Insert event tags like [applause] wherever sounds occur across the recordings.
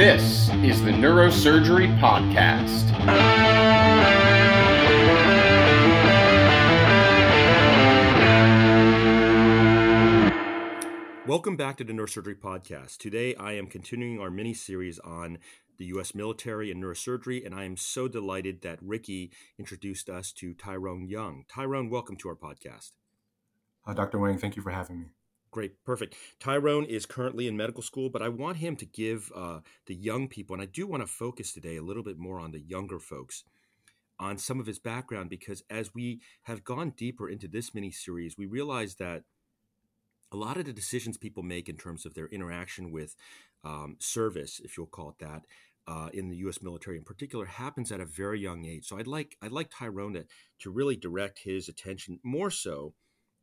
This is the Neurosurgery Podcast. Welcome back to the Neurosurgery Podcast. Today I am continuing our mini series on the U.S. military and neurosurgery, and I am so delighted that Ricky introduced us to Tirone Young. Tirone, welcome to our podcast. Uh, Dr. Wang, thank you for having me. Great, perfect. Tirone is currently in medical school, but I want him to give uh, the young people, and I do want to focus today a little bit more on the younger folks, on some of his background, because as we have gone deeper into this mini series, we realize that a lot of the decisions people make in terms of their interaction with um, service, if you'll call it that, uh, in the U.S. military in particular, happens at a very young age. So I'd like I'd like Tirone to, to really direct his attention more so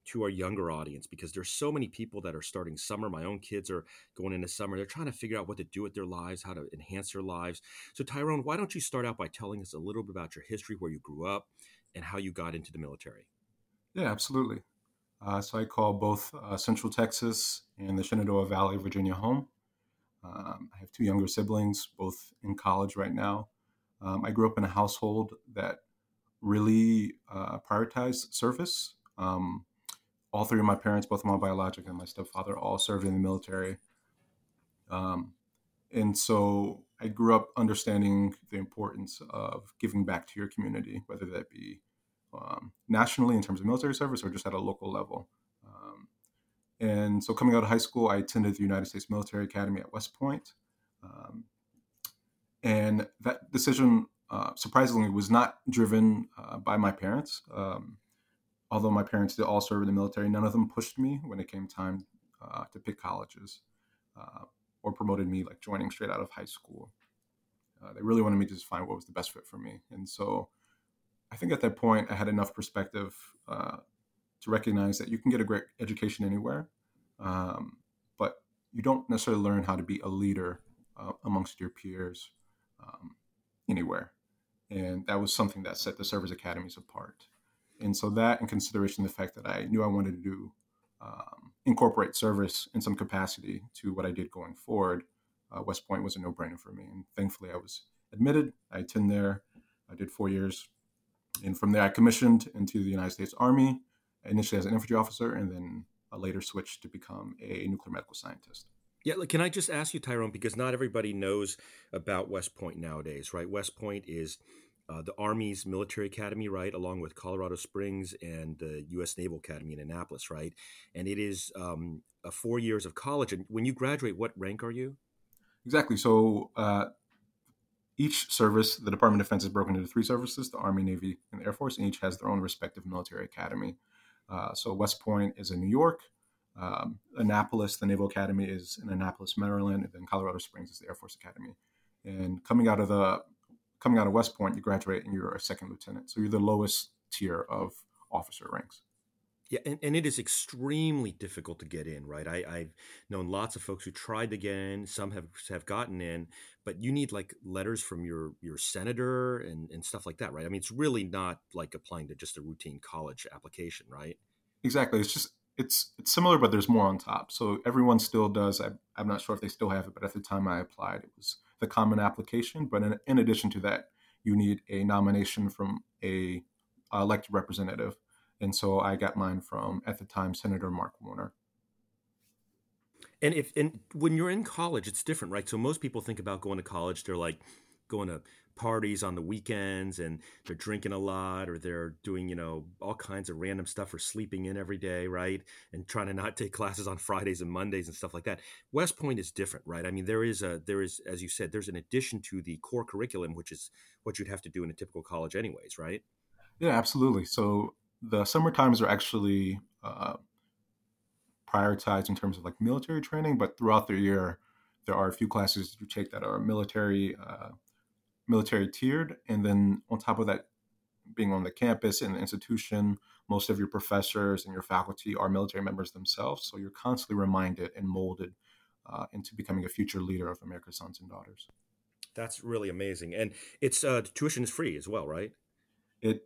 to our younger audience because there's so many people that are starting summer. My own kids are going into summer. They're trying to figure out what to do with their lives, how to enhance their lives. So, Tirone, why don't you start out by telling us a little bit about your history, where you grew up, and how you got into the military? Yeah, absolutely. Uh, so, I call both uh, Central Texas and the Shenandoah Valley, Virginia home. Um, I have two younger siblings, both in college right now. Um, I grew up in a household that really uh, prioritized service. Um, all three of my parents, both my biologic and my stepfather, all served in the military. Um, and so I grew up understanding the importance of giving back to your community, whether that be um, nationally in terms of military service or just at a local level. Um, and so coming out of high school, I attended the United States Military Academy at West Point. Um, and that decision, uh, surprisingly, was not driven uh, by my parents. Um, although my parents did all serve in the military, none of them pushed me when it came time uh, to pick colleges uh, or promoted me like joining straight out of high school. Uh, they really wanted me to just find what was the best fit for me. And so I think at that point I had enough perspective uh, to recognize that you can get a great education anywhere, um, but you don't necessarily learn how to be a leader uh, amongst your peers um, anywhere. And that was something that set the service academies apart and so that, in consideration the fact that I knew I wanted to do um, incorporate service in some capacity to what I did going forward, uh, West Point was a no-brainer for me. And thankfully, I was admitted. I attended there. I did four years, and from there, I commissioned into the United States Army initially as an infantry officer, and then I later switched to become a nuclear medical scientist. Yeah, can I just ask you, Tirone, because not everybody knows about West Point nowadays, right? West Point is uh, the Army's military academy, right, along with Colorado Springs and the U.S. Naval Academy in Annapolis, right? And it is um, a four years of college. And when you graduate, what rank are you? Exactly. So uh, each service, the Department of Defense is broken into three services: the Army, Navy, and Air Force, and each has their own respective military academy. Uh, so West Point is in New York. Um, Annapolis, the Naval Academy, is in Annapolis, Maryland, and then Colorado Springs is the Air Force Academy. And coming out of the coming out of West Point, you graduate and you're a second lieutenant. So you're the lowest tier of officer ranks. Yeah, and, and it is extremely difficult to get in, right? I, I've known lots of folks who tried to get in, some have have gotten in, but you need like letters from your your senator and, and stuff like that, right? I mean, it's really not like applying to just a routine college application, right? Exactly. It's just it's it's similar, but there's more on top. So everyone still does. I, I'm not sure if they still have it, but at the time I applied, it was the common application. But in, in addition to that, you need a nomination from a elected representative. And so I got mine from at the time Senator Mark Warner. And if and when you're in college, it's different, right? So most people think about going to college, they're like going to parties on the weekends and they're drinking a lot or they're doing you know all kinds of random stuff or sleeping in every day right? And trying to not take [laughs] classes on fridays and mondays and stuff like that. West point is different right? I mean there is a there is as you said there's an addition to the core curriculum which is what you'd have to do in a typical college anyways right? Yeah absolutely. So the summer times are actually uh, prioritized in terms of like military training but throughout the year there are a few classes you take that are military uh, military tiered, and then on top of that, being on the campus and the institution, most of your professors and your faculty are military members themselves. So you're constantly reminded and molded uh, into becoming a future leader of America's sons and daughters. That's really amazing, and it's uh, tuition is free as well, right? It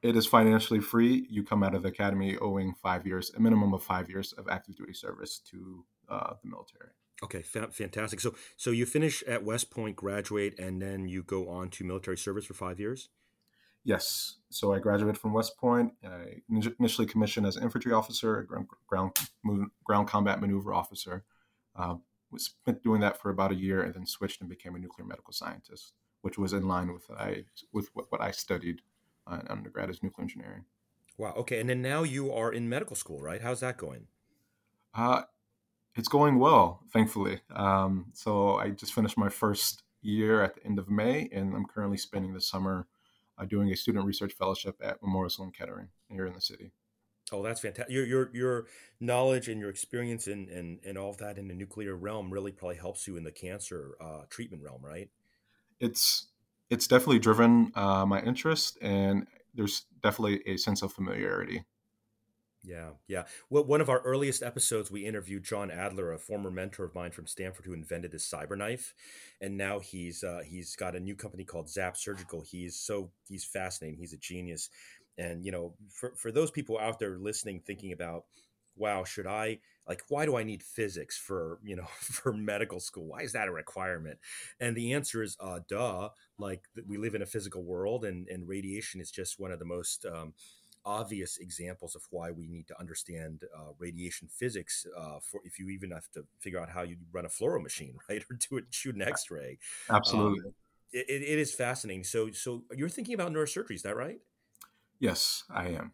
it is financially free. You come out of the academy owing five years, a minimum of five years of active duty service to uh, the military. Okay, fa- fantastic. So, so you finish at West Point, graduate, and then you go on to military service for five years. Yes. So I graduated from West Point. I initially commissioned as an infantry officer, ground ground, ground combat maneuver officer. Uh, was doing that for about a year, and then switched and became a nuclear medical scientist, which was in line with I with what, what I studied uh, in undergrad as nuclear engineering. Wow. Okay. And then now you are in medical school, right? How's that going? Uh, it's going well, thankfully. Um, so I just finished my first year at the end of May, and I'm currently spending the summer uh, doing a student research fellowship at Memorial Sloan Kettering here in the city. Oh, that's fantastic! Your your your knowledge and your experience and and and all of that in the nuclear realm really probably helps you in the cancer uh, treatment realm, right? It's it's definitely driven uh, my interest, and there's definitely a sense of familiarity yeah, yeah. Well, one of our earliest episodes, we interviewed John Adler, a former mentor of mine from Stanford, who invented the CyberKnife, and now he's uh, he's got a new company called Zap Surgical. He's so he's fascinating. He's a genius, and you know, for for those people out there listening, thinking about, wow, should I like why do I need physics for you know [laughs] for medical school? Why is that a requirement? And the answer is, uh, duh. Like we live in a physical world, and and radiation is just one of the most um, obvious examples of why we need to understand uh, radiation physics uh, for if you even have to figure out how you run a fluoro machine, [laughs] right, or do it, shoot an X-ray. Absolutely, um, it, it is fascinating. So, so you're thinking about neurosurgery, is that right? Yes, I am.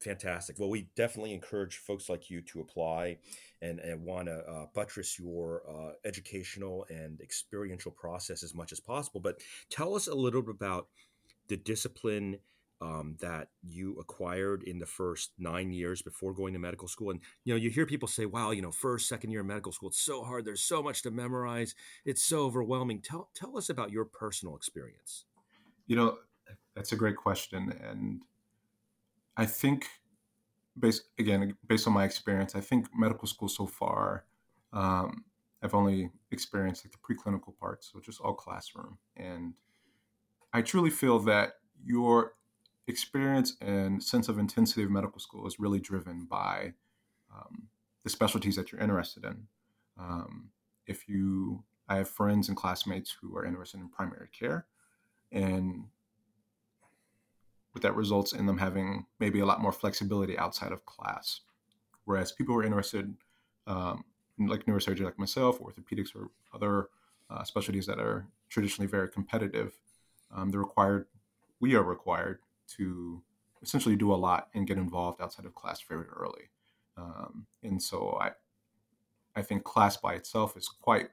Fantastic. Well, we definitely encourage folks like you to apply and, and want to uh, buttress your uh, educational and experiential process as much as possible. But tell us a little bit about the discipline um, that you acquired in the first nine years before going to medical school. And you know, you hear people say, "Wow, you know, first, second year of medical school, it's so hard. There's so much to memorize. It's so overwhelming." Tell tell us about your personal experience. You know, that's a great question, and I think, based again, based on my experience, I think medical school so far. Um, I've only experienced like the preclinical parts, which is all classroom, and I truly feel that your experience and sense of intensity of medical school is really driven by um, the specialties that you're interested in. Um, if you, I have friends and classmates who are interested in primary care, and that results in them having maybe a lot more flexibility outside of class. Whereas people who are interested, um, like neurosurgery, like myself, orthopedics, or other uh, specialties that are traditionally very competitive, um, they're required. We are required to essentially do a lot and get involved outside of class very early. Um, and so I, I think class by itself is quite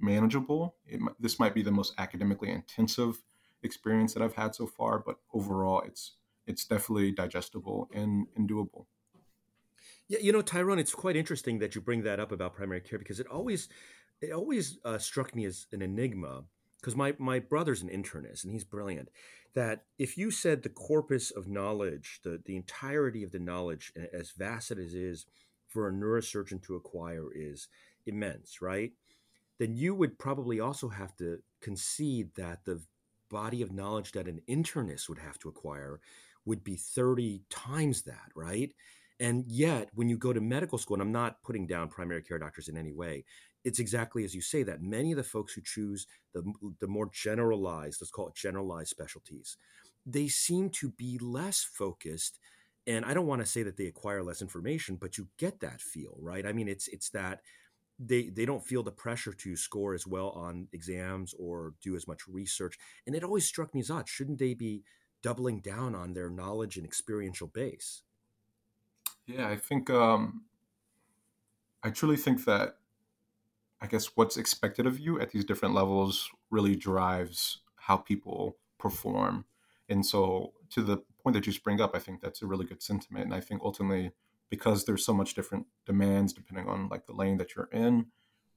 manageable. It, this might be the most academically intensive experience that I've had so far, but overall, it's it's definitely digestible and, and doable. Yeah, you know, Tirone, it's quite interesting that you bring that up about primary care because it always it always uh, struck me as an enigma because my my brother's an internist and he's brilliant that if you said the corpus of knowledge, the, the entirety of the knowledge, as vast as it is for a neurosurgeon to acquire, is immense, right? Then you would probably also have to concede that the body of knowledge that an internist would have to acquire would be 30 times that, right? And yet, when you go to medical school, and I'm not putting down primary care doctors in any way, it's exactly as you say that many of the folks who choose the, the more generalized, let's call it generalized specialties, they seem to be less focused. And I don't want to say that they acquire less information, but you get that feel, right? I mean, it's it's that they they don't feel the pressure to score as well on exams or do as much research. And it always struck me as odd. Shouldn't they be doubling down on their knowledge and experiential base? Yeah, I think um, I truly think that I guess what's expected of you at these different levels really drives how people perform. And so, to the point that you spring up, I think that's a really good sentiment. And I think ultimately, because there's so much different demands depending on like the lane that you're in,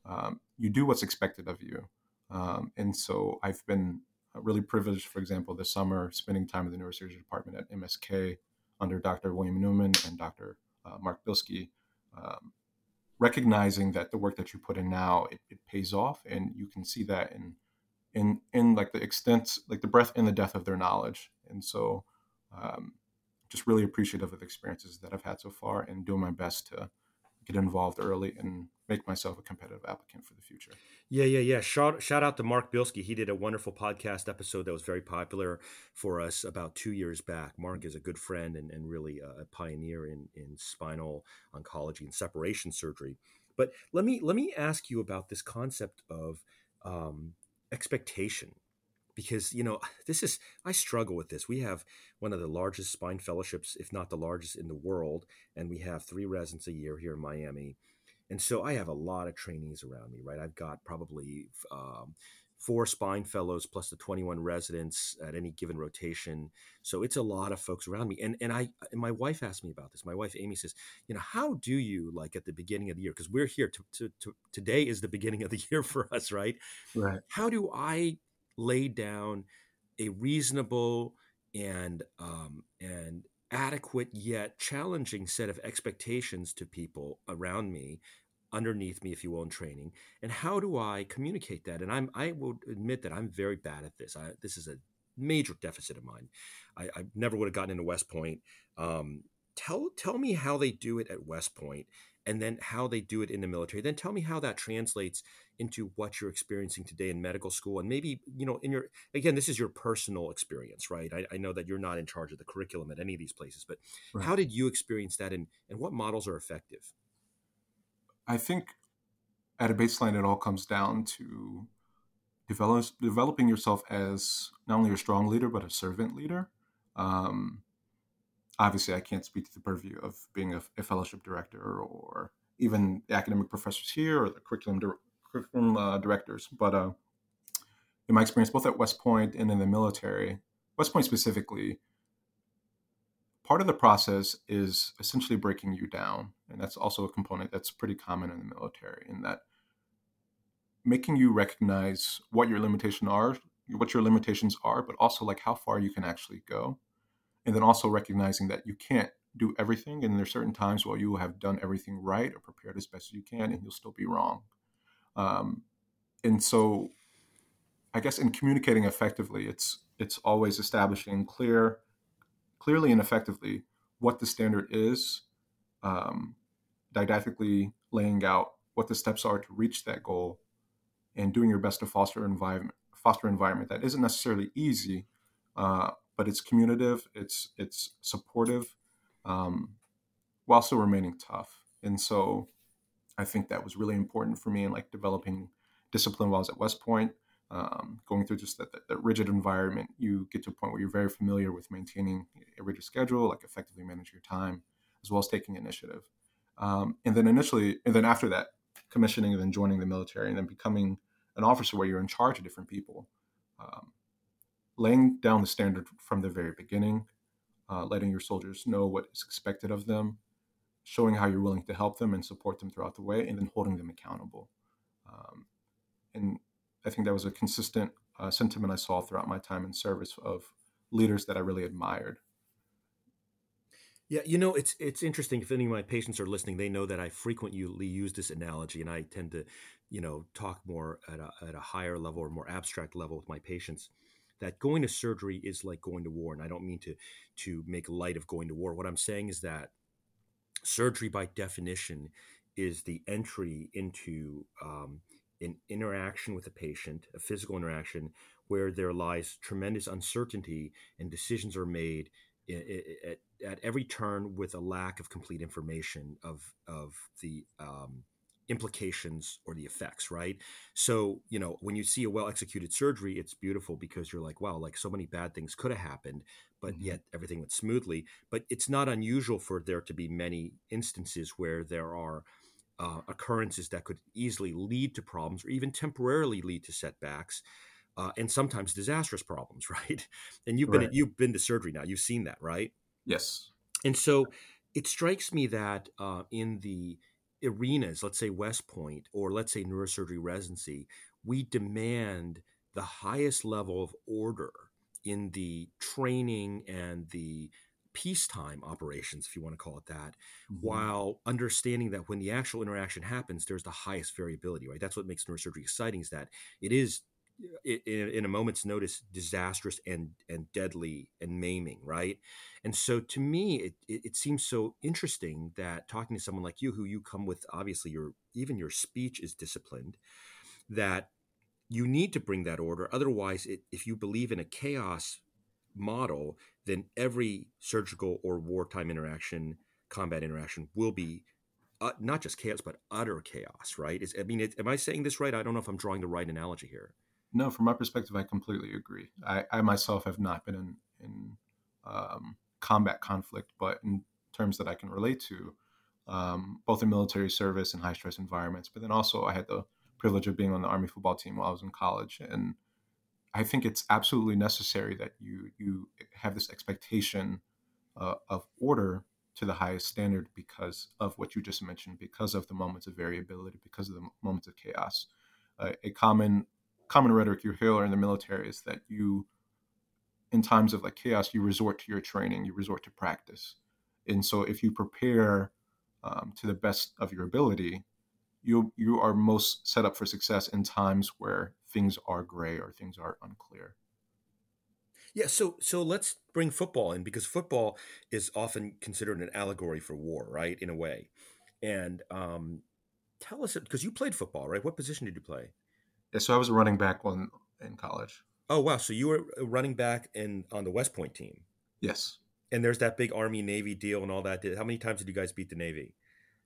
um, you do what's expected of you. Um, and so, I've been really privileged, for example, this summer spending time in the neurosurgery department at MSK under Dr. William Newman and Dr. Uh, Mark Bilsky. Um, recognizing that the work that you put in now it, it, pays off and you can see that in in in like the extent like the breadth and the depth of their knowledge. And so um, just really appreciative of the experiences that i've had so far and doing my best to get involved early and make myself a competitive applicant for the future. Yeah, yeah, yeah. Shout shout out to Mark Bilsky. He did a wonderful podcast episode that was very popular for us about two years back. Mark is a good friend and, and really a pioneer in, in spinal oncology and separation surgery. But let me let me ask you about this concept of um, expectation because you know [sighs] this is i struggle with this we have one of the largest spine fellowships if not the largest in the world and we have three residents a year here in miami and so i have a lot of trainees around me right? I've got probably um, four spine fellows plus the 21 residents at any given rotation. So it's a lot of folks around me. And and i and my wife asked me about this. My wife amy says you know how do you like at the beginning of the year? Because we're here to, to, to, today is the beginning of the year [laughs] for us right? Right. How do i lay down a reasonable and um, and adequate yet challenging set of expectations to people around me underneath me if you will in training and how do i communicate that? And i'm i will admit that i'm very bad at this. I, this is a major deficit of mine. I, I never would have gotten into west point. Um, tell tell me how they do it at west point and then how they do it in the military. Then tell me how that translates into what you're experiencing today in medical school and maybe you know in your again this is your personal experience right? I, I know that you're not in charge of the curriculum at any of these places but right. how did you experience that and, and what models are effective i think at a baseline it all comes down to develop, developing yourself as not only a strong leader but a servant leader um, obviously I can't speak to the purview of being a, a fellowship director or even academic professors here or the curriculum, di- curriculum uh, directors. But uh, in my experience, both at West Point and in the military, West Point specifically, part of the process is essentially breaking you down. And that's also a component that's pretty common in the military, in that making you recognize what your limitations are, what your limitations are, but also like how far you can actually go and then also recognizing that you can't do everything and there's certain times where you have done everything right or prepared as best as you can and you'll still be wrong um, and so i guess in communicating effectively it's it's always establishing clear clearly and effectively what the standard is um, didactically laying out what the steps are to reach that goal and doing your best to foster environment foster environment that isn't necessarily easy uh, but it's communicative, it's it's supportive, um, while still remaining tough. And so, I think that was really important for me in like developing discipline while I was at West Point. Um, going through just that, that, that, rigid environment, you get to a point where you're very familiar with maintaining a rigid schedule, like effectively manage your time, as well as taking initiative. Um, and then initially, and then after that, commissioning and then joining the military and then becoming an officer where you're in charge of different people. Um, laying down the standard from the very beginning, uh, letting your soldiers know what is expected of them, showing how you're willing to help them and support them throughout the way, and then holding them accountable. Um, and I think that was a consistent uh, sentiment I saw throughout my time in service of leaders that I really admired. Yeah, you know, it's it's interesting. If any of my patients are listening, they know that I frequently use this analogy, and I tend to, you know, talk more at a, at a higher level or more abstract level with my patients that going to surgery is like going to war and i don't mean to to make light of going to war what i'm saying is that surgery by definition is the entry into um, an interaction with a patient a physical interaction where there lies tremendous uncertainty and decisions are made at, at every turn with a lack of complete information of of the um, implications or the effects, right? So, you know, when you see a well executed surgery, it's beautiful because you're like, wow, like so many bad things could have happened, but mm-hmm. yet everything went smoothly. But it's not unusual for there to be many instances where there are uh, occurrences that could easily lead to problems or even temporarily lead to setbacks. Uh, and sometimes disastrous problems, [laughs] right? And you've been right. you've been to surgery now. You've seen that, right? Yes. And so it strikes me that uh, in the arenas, let's say West Point or let's say neurosurgery residency, we demand the highest level of order in the training and the peacetime operations, if you want to call it that, mm-hmm. while understanding that when the actual interaction happens, there's the highest variability, right? That's what makes neurosurgery exciting is that it is in, in, a moment's notice disastrous and and deadly and maiming right and so to me it, it, it seems so interesting that talking to someone like you who you come with obviously your even your speech is disciplined that you need to bring that order otherwise it, if you believe in a chaos model then every surgical or wartime interaction combat interaction will be uh, not just chaos but utter chaos right is, i mean it, am i saying this right i don't know if i'm drawing the right analogy here no, from my perspective, I completely agree. I, I myself have not been in, in um, combat conflict, but in terms that I can relate to, um, both in military service and high stress environments. But then also, I had the privilege of being on the Army football team while I was in college, and I think it's absolutely necessary that you you have this expectation uh, of order to the highest standard because of what you just mentioned, because of the moments of variability, because of the moments of chaos. Uh, a common common rhetoric you hear in the military is that you in times of like chaos you resort to your training you resort to practice and so if you prepare um, to the best of your ability you you are most set up for success in times where things are gray or things are unclear yeah so so let's bring football in because football is often considered an allegory for war right in a way and um, tell us because you played football right what position did you play yeah, so I was a running back when in college. Oh wow! So you were running back in on the West Point team. Yes. And there's that big Army Navy deal and all that. How many times did you guys beat the Navy?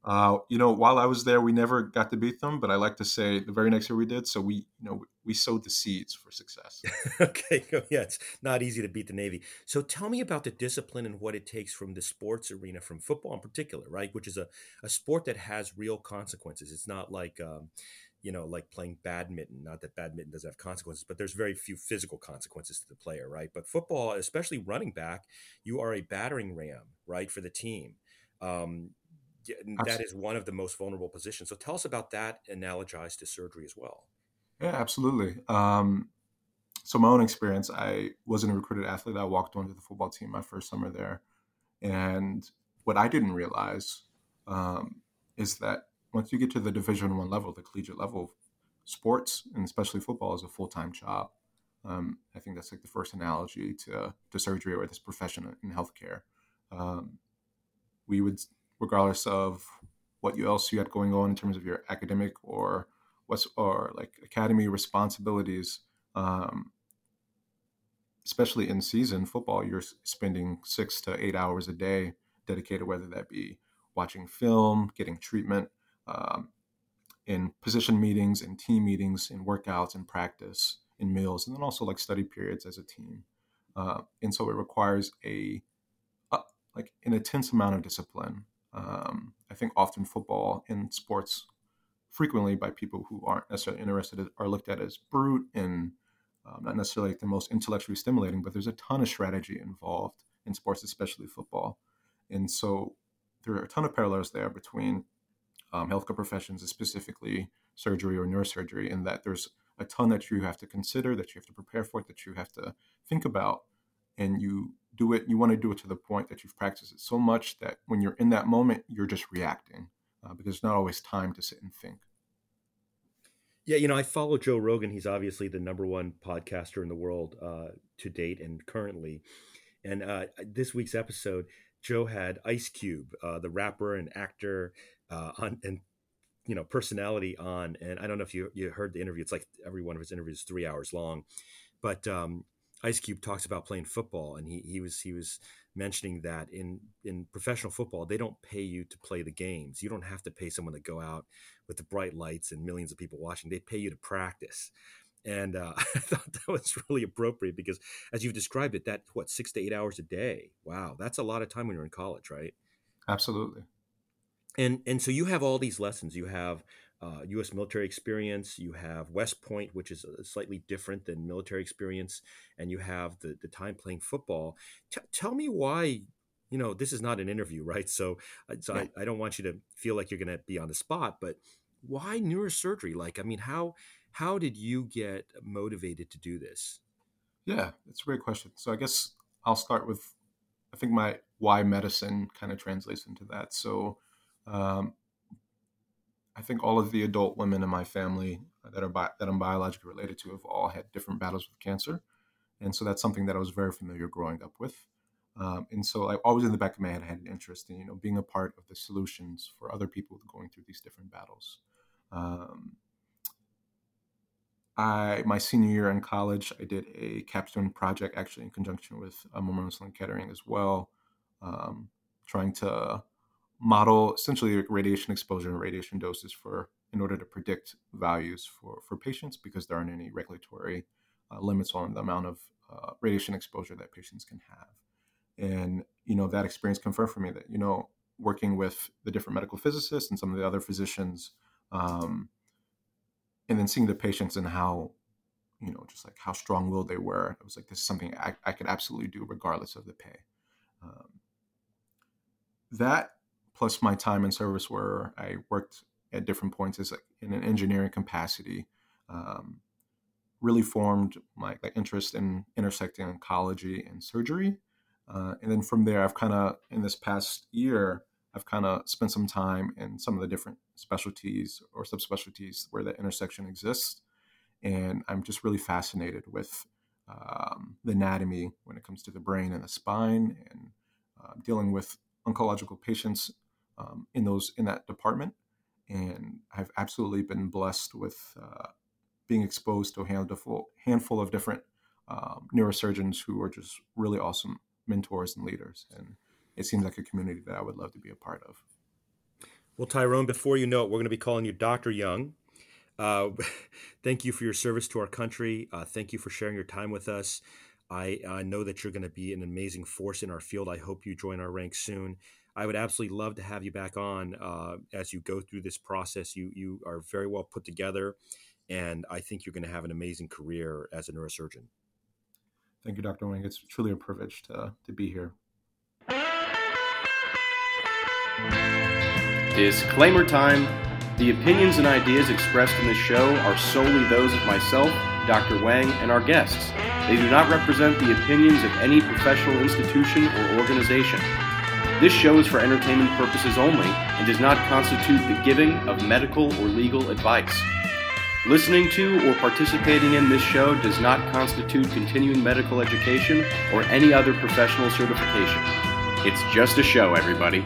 Uh, you know, while I was there, we never got to beat them, but I like to say the very next year we did. So we, you know, we sowed the seeds for success. [laughs] okay, yeah, it's not easy to beat the Navy. So tell me about the discipline and what it takes from the sports arena, from football in particular, right? Which is a, a sport that has real consequences. It's not like um, you know, like playing badminton. Not that badminton doesn't have consequences, but there's very few physical consequences to the player, right? But football, especially running back, you are a battering ram, right, for the team. Um, that is one of the most vulnerable positions. So tell us about that analogized to surgery as well. Yeah, absolutely. Um, so my own experience, I wasn't a recruited athlete. I walked onto the football team my first summer there, and what I didn't realize um, is that once you get to the Division One level, the collegiate level, sports and especially football is a full time job. Um, I think that's like the first analogy to to surgery or this profession in healthcare. Um, we would, regardless of what else you had going on in terms of your academic or what's or like academy responsibilities, um, especially in season football, you're spending six to eight hours a day dedicated, whether that be watching film, getting treatment, um, in position meetings, in team meetings, in workouts, in practice, in meals, and then also like study periods as a team. Uh, and so it requires a uh, like an intense amount of discipline. Um, I think often football and sports frequently by people who aren't necessarily interested are looked at as brute and um, not necessarily like the most intellectually stimulating, but there's a ton of strategy involved in sports, especially football. And so there are a ton of parallels there between um, healthcare professions, specifically surgery or neurosurgery, in that there's a ton that you have to consider, that you have to prepare for, that you have to think about, and you do it. You want to do it to the point that you've practiced it so much that when you're in that moment, you're just reacting uh, because there's not always time to sit and think. Yeah, you know, I follow Joe Rogan. He's obviously the number one podcaster in the world uh, to date and currently. And uh, this week's episode, Joe had Ice Cube, uh, the rapper and actor, uh, on and you know personality on. And I don't know if you you heard the interview. It's like every one of his interviews is three hours long, but um, Ice Cube talks about playing football, and he he was he was mentioning that in in professional football they don't pay you to play the games. You don't have to pay someone to go out with the bright lights and millions of people watching. They pay you to practice. And uh, [laughs] I thought that was really appropriate because, as you've described it, that what six to eight hours a day. Wow, that's a lot of time when you're in college, right? Absolutely and and so you have all these lessons. You have uh, U.S. military experience. You have West Point, which is slightly different than military experience, and you have the the time playing football. T- tell me why. You know, this is not an interview, [laughs] right? So, uh, so yeah. I, I don't want you to feel like you're going to be on the spot, but why neurosurgery? Like, I mean, how how did you get motivated to do this? Yeah, it's a great question. So I guess I'll start with I think my why medicine kind of translates into that. So um, I think all of the adult women in my family that are bi- that I'm biologically related to have all had different battles with cancer, and so that's something that I was very familiar growing up with. Um, and so I always in the back of my head I had an interest in you know being a part of the solutions for other people going through these different battles. Um, I my senior year in college I did a capstone project actually in conjunction with uh, Memorial Sloan Kettering as well, um, trying to model essentially radiation exposure and radiation doses for in order to predict values for for patients because there aren't any regulatory uh, limits on the amount of uh, radiation exposure that patients can have. And you know that experience confirmed for me that you know working with the different medical physicists and some of the other physicians um, and then seeing the patients and how you know just like how strong-willed they were it was like this is something i, I could absolutely do regardless of the pay. Um, that plus my time in service where i worked at different points as in an engineering capacity um, really formed my like, interest in intersecting oncology and surgery uh, and then from there, I've kind of, in this past year, I've kind of spent some time in some of the different specialties or subspecialties where the intersection exists. And I'm just really fascinated with um, the anatomy when it comes to the brain and the spine and uh, dealing with oncological patients um, in those in that department. And I've absolutely been blessed with uh, being exposed to a handful, handful of different um, neurosurgeons who are just really awesome mentors and leaders. And it seems like a community that I would love to be a part of. Well, Tirone, before you know it, we're going to be calling you Dr. Young. Uh, [laughs] thank you for your service to our country. Uh, thank you for sharing your time with us. I, I know that you're going to be an amazing force in our field. I hope you join our ranks soon. I would absolutely love to have you back on uh, as you go through this process. You you are very well put together, and I think you're going to have an amazing career as a neurosurgeon. Thank you, Dr. Wang. It's truly a privilege to, to be here. Disclaimer time. The opinions and ideas expressed in this show are solely those of myself, Dr. Wang, and our guests. They do not represent the opinions of any professional institution or organization. This show is for entertainment purposes only and does not constitute the giving of medical or legal advice. Listening to or participating in this show does not constitute continuing medical education or any other professional certification. It's just a show, everybody.